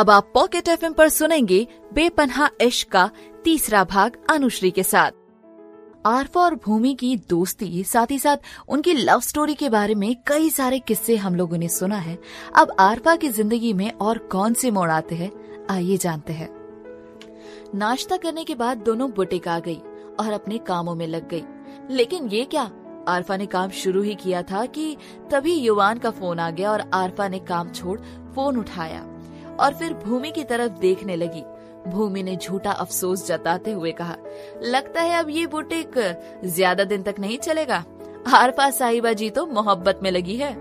अब आप pocket F पर सुनेंगे बेपनहा इश्क का तीसरा भाग अनुश्री के साथ। आरफा और भूमि की दोस्ती, साथ ही साथ उनकी लव स्टोरी के बारे में कई सारे किस्से हम लोगों ने सुना है। अब आरफा की ज़िंदगी में और कौन से मोड़ आते हैं, आइए जानते हैं। नाश्ता करने के बाद दोनों बुटीक आ गई और अपने कामों में लग गई। लेकिन ये क्या? आरफा ने काम शुरू ही किया था कि तभी युवान का फ़ोन आ गया और आरफा ने काम छोड़ फ़ोन उठाया। और फिर भूमि की तरफ़ देखने लगी। भूमि ने झूठा अफसोस जताते हुए कहा, लगता है अब ये बुटीक ज़्यादा दिन तक नहीं चलेगा। आरफा साहिबा जी तो मोहब्बत में लगी है।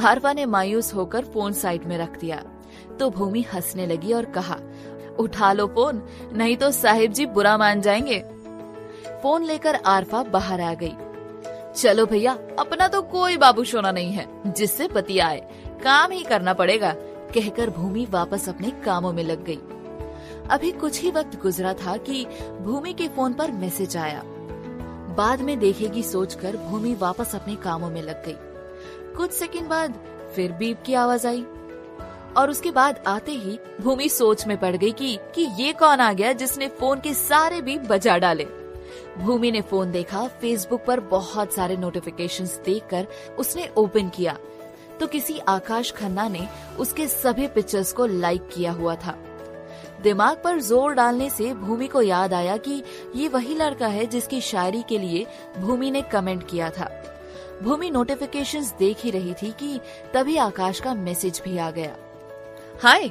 आरफा ने मायूस होकर फ़ोन साइड में रख दिया। तो भूमि हंसने लगी और कहा, उठा लो फ़ोन, नहीं तो साहिब जी बुरा मान जाएँगे। फ़ोन लेकर आरफा बाहर आ गई। चलो भैया, अपना तो कोई बाबू सोना नहीं है, जिससे पति आए। काम ही करना पड़ेगा। कहकर भूमि वापस अपने कामों में लग गई। अभी कुछ ही वक्त गुजरा था कि भूमि के फ़ोन पर मैसेज आया। बाद में देखेगी सोचकर भूमि वापस अपने कामों में लग गई। कुछ सेकंड बाद फिर बीप की आवाज़ आई। और उसके बाद आते ही भूमि सोच में पड़ गई कि कि ये कौन आ गया जिसने फ़ोन के सारे बीप बजा डाले। भूमि ने फ़ोन देखा फेसबुक पर बहुत सारे नोटिफिकेशंस देखकर उसने ओपन किया। तो किसी आकाश खन्ना ने उसके सभी पिक्चर्स को लाइक किया हुआ था। दिमाग पर ज़ोर डालने से भूमि को याद आया कि ये वही लड़का है जिसकी शायरी के लिए भूमि ने कमेंट किया था। भूमि नोटिफिकेशंस देख ही रही थी कि तभी आकाश का मैसेज भी आ गया। हाय!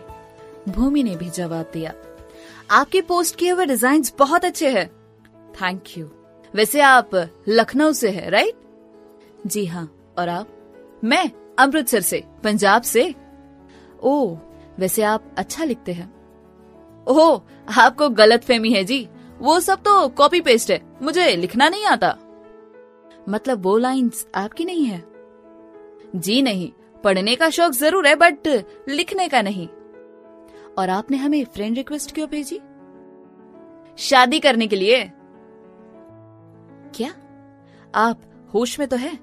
भूमि ने भी जवाब दिया। आपके पोस्ट किए हुए डिज़ाइन बहुत अच्छे हैं। थैंक यू वैसे आप लखनऊ से है राइट जी हाँ। और आप? मैं? अमृतसर से, पंजाब से। ओ, वैसे आप अच्छा लिखते हैं। ओह, आपको गलत फहमी है जी। वो सब तो कॉपी पेस्ट है। मुझे लिखना नहीं आता। मतलब वो लाइंस आपकी नहीं है? जी नहीं, पढ़ने का शौक ज़रूर है बट लिखने का नहीं। और आपने हमें फ्रेंड रिक्वेस्ट क्यों भेजी? शादी करने के लिए। क्या? आप होश में तो है?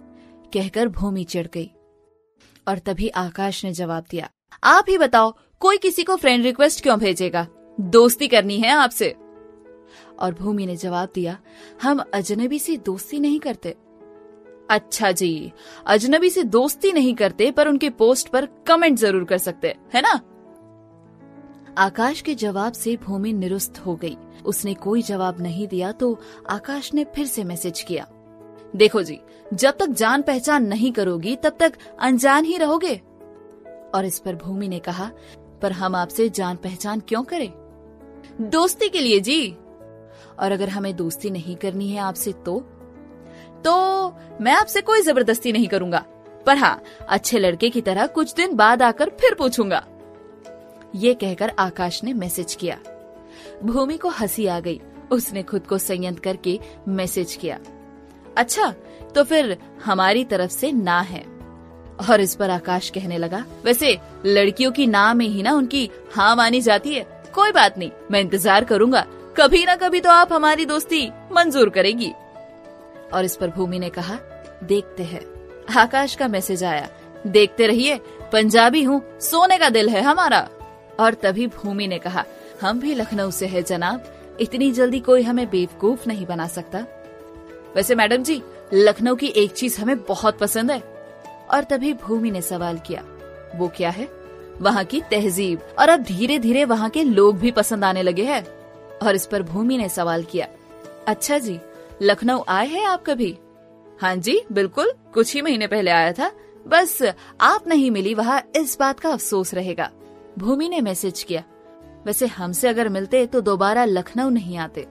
कहकर भूमि चिढ़ गई। और तभी आकाश ने जवाब दिया, आप ही बताओ, कोई किसी को फ्रेंड रिक्वेस्ट क्यों भेजेगा? दोस्ती करनी है आपसे. और भूमि ने जवाब दिया, हम अजनबी से दोस्ती नहीं करते. अच्छा जी, अजनबी से दोस्ती नहीं करते, पर उनके पोस्ट पर कमेंट ज़रूर कर सकते, है ना? आकाश के जवाब से भूमि निरुस्त हो गई। उसने कोई जवाब नहीं दिया तो आकाश ने फिर से मैसेज किया। देखो जी, जब तक जान पहचान नहीं करोगी, तब तक अनजान ही रहोगे। और इस पर भूमि ने कहा, पर हम आपसे जान पहचान क्यों करें? दोस्ती के लिए जी। और अगर हमें दोस्ती नहीं करनी है आपसे तो? तो मैं आपसे कोई ज़बरदस्ती नहीं करूँगा। पर हाँ अच्छे लड़के की तरह कुछ दिन बाद आकर फिर पूछूँगा। ये कहकर आकाश ने मैसेज किया। भूमि को हँसी आ गई। उसने खुद को संयंत्र करके मैसेज किया। अच्छा तो फिर हमारी तरफ़ से ना है। और इस पर आकाश कहने लगा, वैसे लड़कियों की ना में ही ना उनकी हाँ मानी जाती है, कोई बात नहीं, मैं इंतज़ार करूँगा। कभी ना कभी तो आप हमारी दोस्ती मंजूर करेगी। और इस पर भूमि ने कहा, देखते हैं। आकाश का मैसेज आया, देखते रहिए, पंजाबी हूँ, सोने का दिल है हमारा। और तभी भूमि ने कहा, हम भी लखनऊ से है जनाब, इतनी जल्दी कोई हमें बेवकूफ़ नहीं बना सकता। वैसे मैडम जी, लखनऊ की एक चीज़ हमें बहुत पसंद है। और तभी भूमि ने सवाल किया, वो क्या है? वहाँ की तहजीब। और अब धीरे धीरे वहाँ के लोग भी पसंद आने लगे हैं। और इस पर भूमि ने सवाल किया अच्छा जी, लखनऊ आए हैं आप कभी? हाँ जी, बिल्कुल, कुछ ही महीने पहले आया था। बस, आप नहीं मिली, वहाँ इस बात का अफसोस रहेगा। भूमि ने मैसेज किया, वैसे हमसे अगर मिलते तो दोबारा लखनऊ नहीं आते।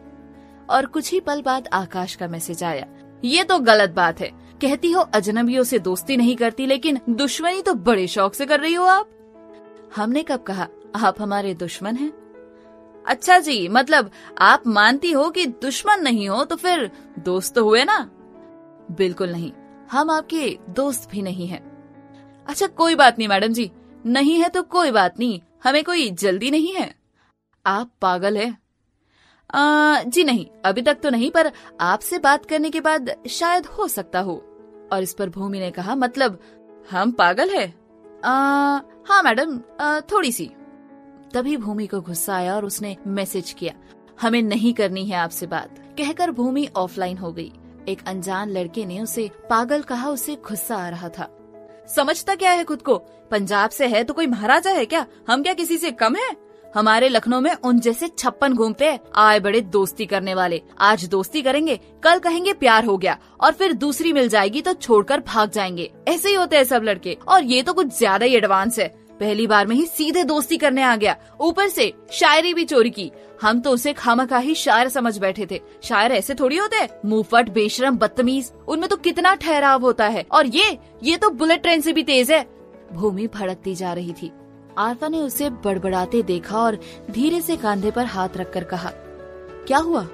और कुछ ही पल बाद आकाश का मैसेज आया। ये तो गलत बात है। कहती हो, अजनबियों से दोस्ती नहीं करती, लेकिन दुश्मनी तो बड़े शौक से कर रही हो आप। हमने कब कहा, आप हमारे दुश्मन हैं? अच्छा जी मतलब आप मानती हो कि दुश्मन नहीं हो तो फिर दोस्त तो हुए ना? बिल्कुल नहीं। हम आपके दोस्त भी नहीं हैं। अच्छा कोई बात नहीं मैडम जी। नहीं है तो कोई बात नहीं। हमें कोई जल्दी नहीं है। आप पागल है। आ, जी नहीं अभी तक तो नहीं पर आपसे बात करने के बाद शायद हो सकता हो। और इस पर भूमि ने कहा मतलब हम पागल है? आ, हाँ मैडम थोड़ी सी। तभी भूमि को गुस्सा आया और उसने मैसेज किया हमें नहीं करनी है आपसे बात। कहकर भूमि ऑफलाइन हो गई। एक अनजान लड़के ने उसे पागल कहा उसे गुस्सा आ रहा था। समझता क्या है खुद को? पंजाब से है तो कोई महाराजा है क्या? हम क्या किसी से कम है? हमारे लखनऊ में उन जैसे छप्पन घूमते आए बड़े दोस्ती करने वाले। आज दोस्ती करेंगे, कल कहेंगे प्यार हो गया, और फिर दूसरी मिल जाएगी तो छोड़कर भाग जाएँगे। ऐसे ही होते हैं सब लड़के, और ये तो कुछ ज़्यादा ही एडवांस है। पहली बार में ही सीधे दोस्ती करने आ गया। ऊपर से शायरी भी चोरी की। हम तो उसे खामखा ही शायर समझ बैठे थे। शायर ऐसे थोड़ी होते हैं, मुंहफट, बेशरम, बदतमीज, उनमें तो कितना ठहराव होता है। और ये ये तो बुलेट ट्रेन से भी तेज है। भूमि भड़कती जा रही थी। आरफा ने उसे बड़बड़ाते देखा और धीरे से कांधे पर हाथ रखकर कहा, क्या हुआ?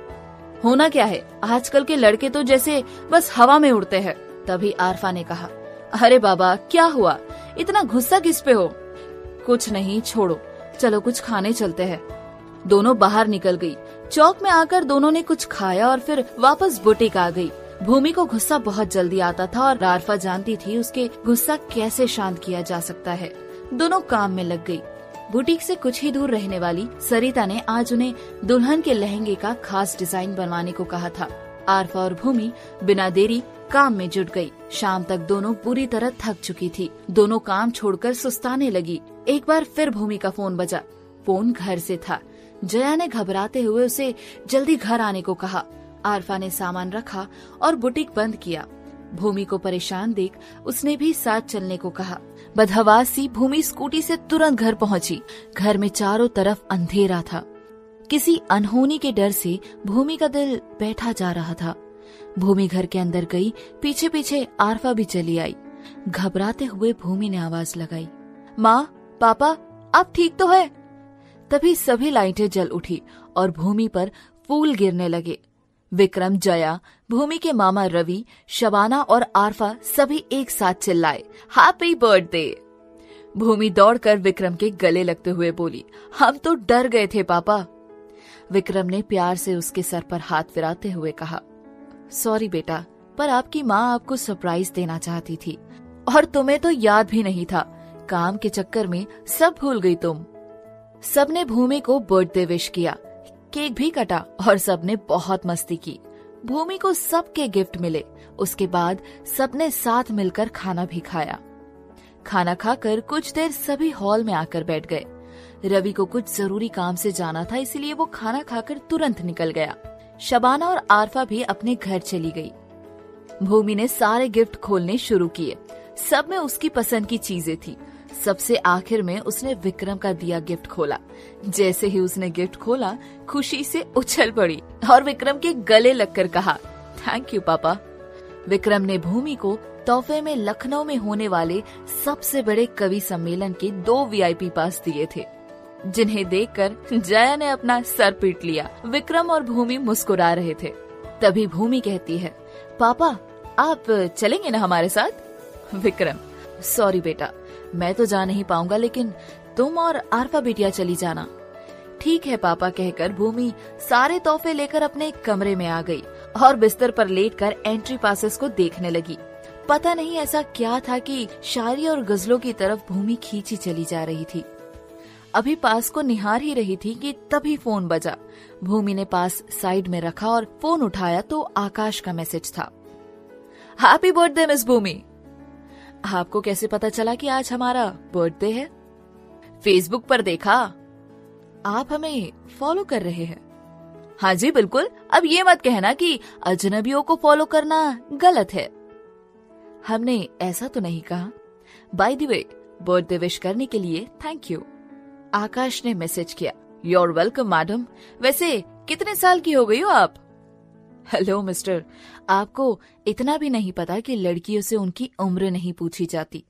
होना क्या है? आजकल के लड़के तो जैसे बस हवा में उड़ते हैं, तभी आरफा ने कहा, अरे बाबा, क्या हुआ? इतना गुस्सा किस पे हो? कुछ नहीं, छोड़ो, चलो कुछ खाने चलते हैं. दोनों बाहर निकल गई। चौक में आकर दोनों ने कुछ खाया और फिर वापस बुटीक आ गई। भूमि को गुस्सा बहुत जल्दी आता था और आरफा जानती थी उसके गुस्सा कैसे शांत किया जा सकता है। दोनों काम में लग गई। बुटीक से कुछ ही दूर रहने वाली सरिता ने आज उन्हें दुल्हन के लहंगे का खास डिज़ाइन बनवाने को कहा था। आरफा और भूमि बिना देरी काम में जुट गई। शाम तक दोनों पूरी तरह थक चुकी थी। दोनों काम छोड़कर सुस्ताने लगी। एक बार फिर भूमि का फ़ोन बजा। फ़ोन घर से था। जया ने घबराते हुए उसे जल्दी घर आने को कहा। आरफा ने सामान रखा और बुटीक बंद किया। भूमि को परेशान देख उसने भी साथ चलने को कहा। बदहवासी भूमि स्कूटी से तुरंत घर पहुँची। घर में चारों तरफ़ अंधेरा था। किसी अनहोनी के डर से भूमि का दिल बैठा जा रहा था। भूमि घर के अंदर गई पीछे पीछे आरफा भी चली आई। घबराते हुए भूमि ने आवाज़ लगाई, माँ, पापा, आप ठीक तो है? तभी सभी लाइटें जल उठी और भूमि पर फूल गिरने लगे। विक्रम, जया, भूमि के मामा रवि, शबाना और आरफा सभी एक साथ चिल्लाए हैप्पी बर्थडे भूमि दौड़कर विक्रम के गले लगते हुए बोली, हम तो डर गए थे, पापा. विक्रम ने प्यार से उसके सर पर हाथ फिराते हुए कहा सॉरी बेटा, पर आपकी माँ आपको सरप्राइज़ देना चाहती थी, और तुम्हें तो याद भी नहीं था। काम के चक्कर में सब भूल गई तुम। सबने भूमि को बर्थडे विश किया केक भी कटा और सबने बहुत मस्ती की। भूमि को सबके गिफ्ट मिले। उसके बाद सबने साथ मिलकर खाना भी खाया। खाना खाकर कुछ देर सभी हॉल में आकर बैठ गए। रवि को कुछ ज़रूरी काम से जाना था, इसलिए वो खाना खाकर तुरंत निकल गया। शबाना और आरफा भी अपने घर चली गई। भूमि ने सारे गिफ्ट खोलने शुरू किए। सब में उसकी पसंद की चीज़ें थी। सबसे आखिर में उसने विक्रम का दिया गिफ्ट खोला। जैसे ही उसने गिफ्ट खोला, खुशी से उछल पड़ी और विक्रम के गले लगकर कहा थैंक यू पापा. विक्रम ने भूमि को तोहफे में लखनऊ में होने वाले सबसे बड़े कवि सम्मेलन के दो वीआईपी पास दिए थे, जिन्हें देखकर जया ने अपना सर पीट लिया। विक्रम और भूमि मुस्कुरा रहे थे। तभी भूमि कहती है, पापा, आप चलेंगे ना हमारे साथ? विक्रम सॉरी बेटा मैं तो जा नहीं पाऊँगा, लेकिन तुम और आरफा बिटिया चली जाना। ठीक है, पापा कहकर भूमि सारे तोहफे लेकर अपने कमरे में आ गई और बिस्तर पर लेटकर एंट्री पासेस को देखने लगी। पता नहीं ऐसा क्या था कि शायरी और गजलों की तरफ़ भूमि खींची चली जा रही थी। अभी पास को निहार ही रही थी कि तभी फ़ोन बजा। भूमि ने पास साइड में रखा और फ़ोन उठाया तो आकाश का मैसेज था। हैप्पी बर्थडे मिस भूमि आपको कैसे पता चला कि आज हमारा बर्थडे है? फेसबुक पर देखा। आप हमें फॉलो कर रहे हैं। हाँ जी, बिल्कुल। अब ये मत कहना कि अजनबियों को फॉलो करना गलत है। हमने ऐसा तो नहीं कहा। By the way birthday wish करने के लिए थैंक यू आकाश ने मैसेज किया। योर वेलकम मैडम वैसे, कितने साल की हो गई हो आप? Hello mister. आपको इतना भी नहीं पता कि लड़कियों से उनकी उम्र नहीं पूछी जाती।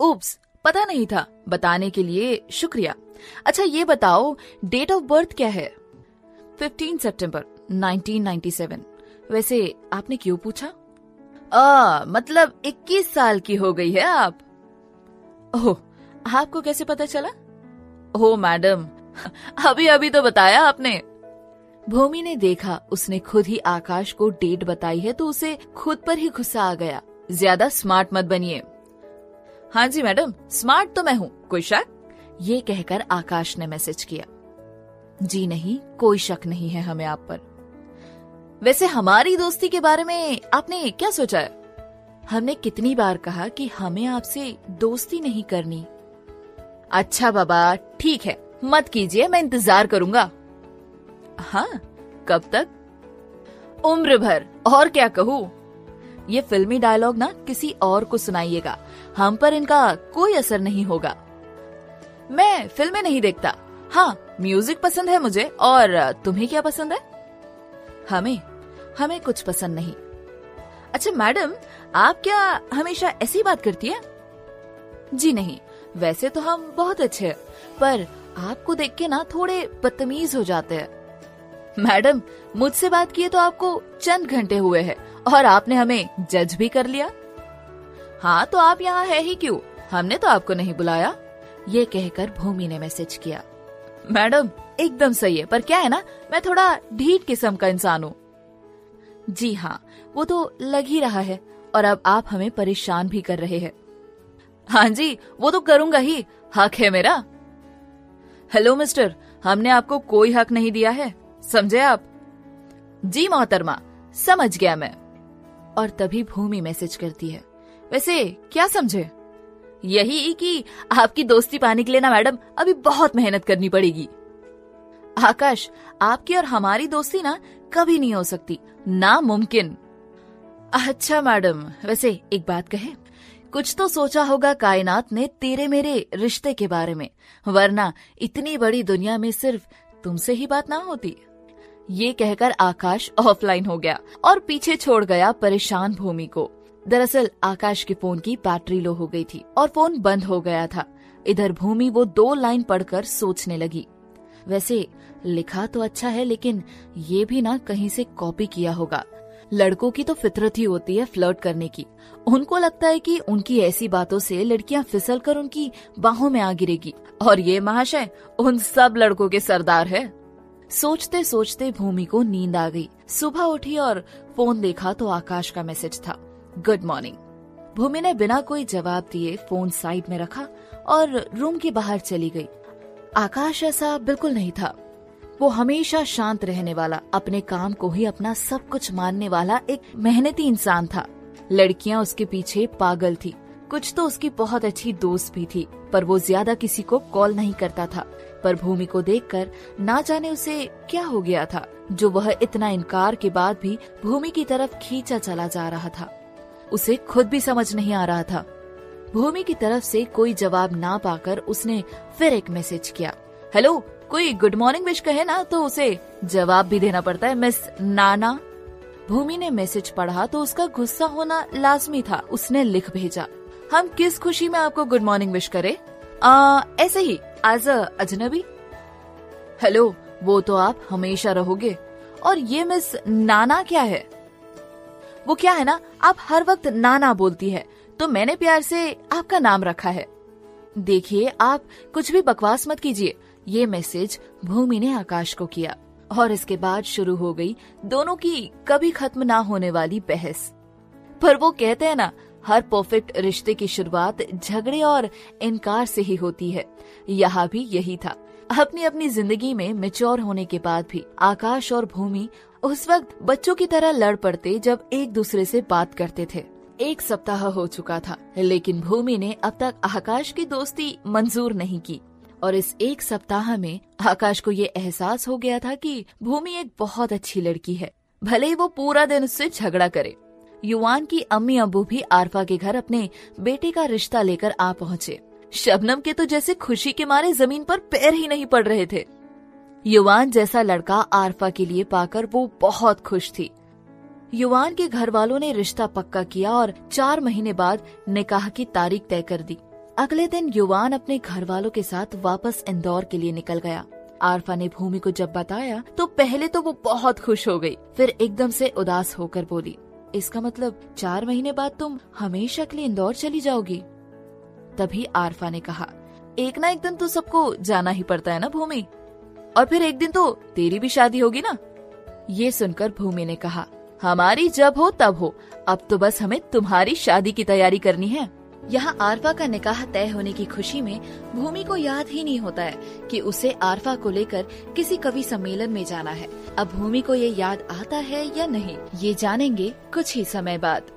उप्स पता नहीं था। बताने के लिए शुक्रिया। अच्छा ये बताओ डेट ऑफ़ बर्थ क्या है? 15 सितंबर 1997 वैसे आपने क्यों पूछा? आ, मतलब 21 साल की हो गई है आप। ओह आपको कैसे पता चला? ओह मैडम अभी अभी तो बताया आपने। भूमि ने देखा, उसने खुद ही आकाश को डेट बताई है तो उसे खुद पर ही गुस्सा आ गया। ज़्यादा स्मार्ट मत बनिए। हाँ जी मैडम, स्मार्ट तो मैं हूँ, कोई शक? ये कहकर आकाश ने मैसेज किया। जी नहीं, कोई शक नहीं है हमें आप पर। वैसे हमारी दोस्ती के बारे में आपने क्या सोचा है? हमने कितनी बार कहा कि हमें आपसे दोस्ती नहीं करनी। अच्छा बाबा, ठीक है, मत कीजिए, मैं इंतज़ार करूँगा। हाँ कब तक? उम्र भर और क्या कहूँ? ये फिल्मी डायलॉग ना किसी और को सुनाइएगा। हम पर इनका कोई असर नहीं होगा। मैं फ़िल्में नहीं देखता। हाँ म्यूज़िक पसंद है मुझे, और तुम्हें क्या पसंद है? हमें हमें कुछ पसंद नहीं। अच्छा मैडम, आप क्या हमेशा ऐसी बात करती है? जी नहीं, वैसे तो हम बहुत अच्छे हैं, पर आपको देख के ना थोड़े बदतमीज हो जाते हैं। मैडम, मुझसे बात किए तो आपको चंद घंटे हुए हैं, और आपने हमें जज भी कर लिया। हाँ तो आप यहाँ है ही क्यों? हमने तो आपको नहीं बुलाया। ये कहकर भूमि ने मैसेज किया। मैडम, एकदम सही है, पर क्या है ना, मैं थोड़ा ढीठ किस्म का इंसान हूँ। जी हाँ वो तो लग ही रहा है, और अब आप हमें परेशान भी कर रहे हैं। हाँ जी, वो तो करूँगा ही, हक है मेरा। हेलो मिस्टर, हमने आपको कोई हक नहीं दिया है। समझे आप? जी मोहतरमा, समझ गया मैं। और तभी भूमि मैसेज करती है। वैसे, क्या समझे? यही कि आपकी दोस्ती पाने के लिए ना मैडम, अभी बहुत मेहनत करनी पड़ेगी। आकाश, आपकी और हमारी दोस्ती ना कभी नहीं हो सकती। ना मुमकिन अच्छा मैडम, वैसे एक बात कहे। कुछ तो सोचा होगा कायनात ने तेरे मेरे रिश्ते के बारे में। वरना इतनी बड़ी दुनिया में सिर्फ़ तुमसे ही बात ना होती। ये कहकर आकाश ऑफलाइन हो गया और पीछे छोड़ गया परेशान भूमि को। दरअसल, आकाश के फ़ोन की बैटरी लो हो गई थी और फ़ोन बंद हो गया था। इधर भूमि वो दो लाइन पढ़कर सोचने लगी। वैसे, लिखा तो अच्छा है, लेकिन ये भी ना कहीं से कॉपी किया होगा। लड़कों की तो फितरत ही होती है फ्लर्ट करने की। उनको लगता है कि उनकी ऐसी बातों से लड़कियाँ फिसल कर उनकी बाहों में आ गिरेगी। और ये महाशय, उन सब लड़कों के सरदार है। सोचते सोचते भूमि को नींद आ गई। सुबह उठी और फ़ोन देखा तो आकाश का मैसेज था, गुड मॉर्निंग। भूमि ने बिना कोई जवाब दिए फ़ोन साइड में रखा और रूम के बाहर चली गई। आकाश ऐसा बिल्कुल नहीं था। वो हमेशा शांत रहने वाला, अपने काम को ही अपना सब कुछ मानने वाला एक मेहनती इंसान था। लड़कियाँ उसके पीछे पागल थी। कुछ तो उसकी बहुत अच्छी दोस्त भी थी, पर वो ज़्यादा किसी को कॉल नहीं करता था। पर भूमि को देखकर ना जाने उसे क्या हो गया था जो वह इतना इनकार के बाद भी भूमि की तरफ़ खींचा चला जा रहा था। उसे खुद भी समझ नहीं आ रहा था। भूमि की तरफ़ से कोई जवाब ना पाकर उसने फिर एक मैसेज किया हेलो कोई गुड मॉर्निंग विश कहे ना तो उसे जवाब भी देना पड़ता है मिस नाना। भूमि ने मैसेज पढ़ा तो उसका गुस्सा होना लाजमी था। उसने लिख भेजा हम किस खुशी में आपको गुड मॉर्निंग विश करे? आ, ऐसे ही एज अ अजनबी हेलो वो तो आप हमेशा रहोगे। और ये मिस नाना क्या है? वो क्या है ना, आप हर वक्त नाना बोलती है। तो मैंने प्यार से आपका नाम रखा है। देखिए, आप कुछ भी बकवास मत कीजिए। ये मैसेज भूमि ने आकाश को किया। और इसके बाद शुरू हो गई दोनों की कभी खत्म ना होने वाली बहस। पर वो कहते हैं ना हर परफेक्ट रिश्ते की शुरुआत झगड़े और इनकार से ही होती है। यहाँ भी यही था। अपनी अपनी ज़िंदगी में मेच्योर होने के बाद भी आकाश और भूमि उस वक्त बच्चों की तरह लड़ पड़ते जब एक दूसरे से बात करते थे। एक सप्ताह हो चुका था, लेकिन भूमि ने अब तक आकाश की दोस्ती मंजूर नहीं की। और इस एक सप्ताह में आकाश को ये एहसास हो गया था कि भूमि एक बहुत अच्छी लड़की है। भले ही वो पूरा दिन उससे झगड़ा करे। युवान की अम्मी अबू भी आरफा के घर अपने बेटे का रिश्ता लेकर आ पहुँचे। शबनम के तो जैसे खुशी के मारे ज़मीन पर पैर ही नहीं पड़ रहे थे। युवान जैसा लड़का आरफा के लिए पाकर वो बहुत खुश थी। युवान के घर वालों ने रिश्ता पक्का किया और चार महीने बाद निकाह की तारीख तय कर दी। अगले दिन युवान अपने घर वालों के साथ वापस इंदौर के लिए निकल गया। आरफा ने भूमि को जब बताया तो पहले तो वो बहुत खुश हो गई, फिर एकदम से उदास होकर बोली इसका मतलब चार महीने बाद तुम हमेशा के लिए इंदौर चली जाओगी। तभी आरफा ने कहा, एक ना एक दिन तो सबको जाना ही पड़ता है ना भूमि। और फिर एक दिन तो तेरी भी शादी होगी ना? ये सुनकर भूमि ने कहा, हमारी जब हो तब हो। अब तो बस हमें तुम्हारी शादी की तैयारी करनी है। यहाँ आरफा का निकाह तय होने की खुशी में भूमि को याद ही नहीं होता है कि उसे आरफा को लेकर किसी कवि सम्मेलन में जाना है। अब भूमि को ये याद आता है या नहीं, ये जानेंगे कुछ ही समय बाद।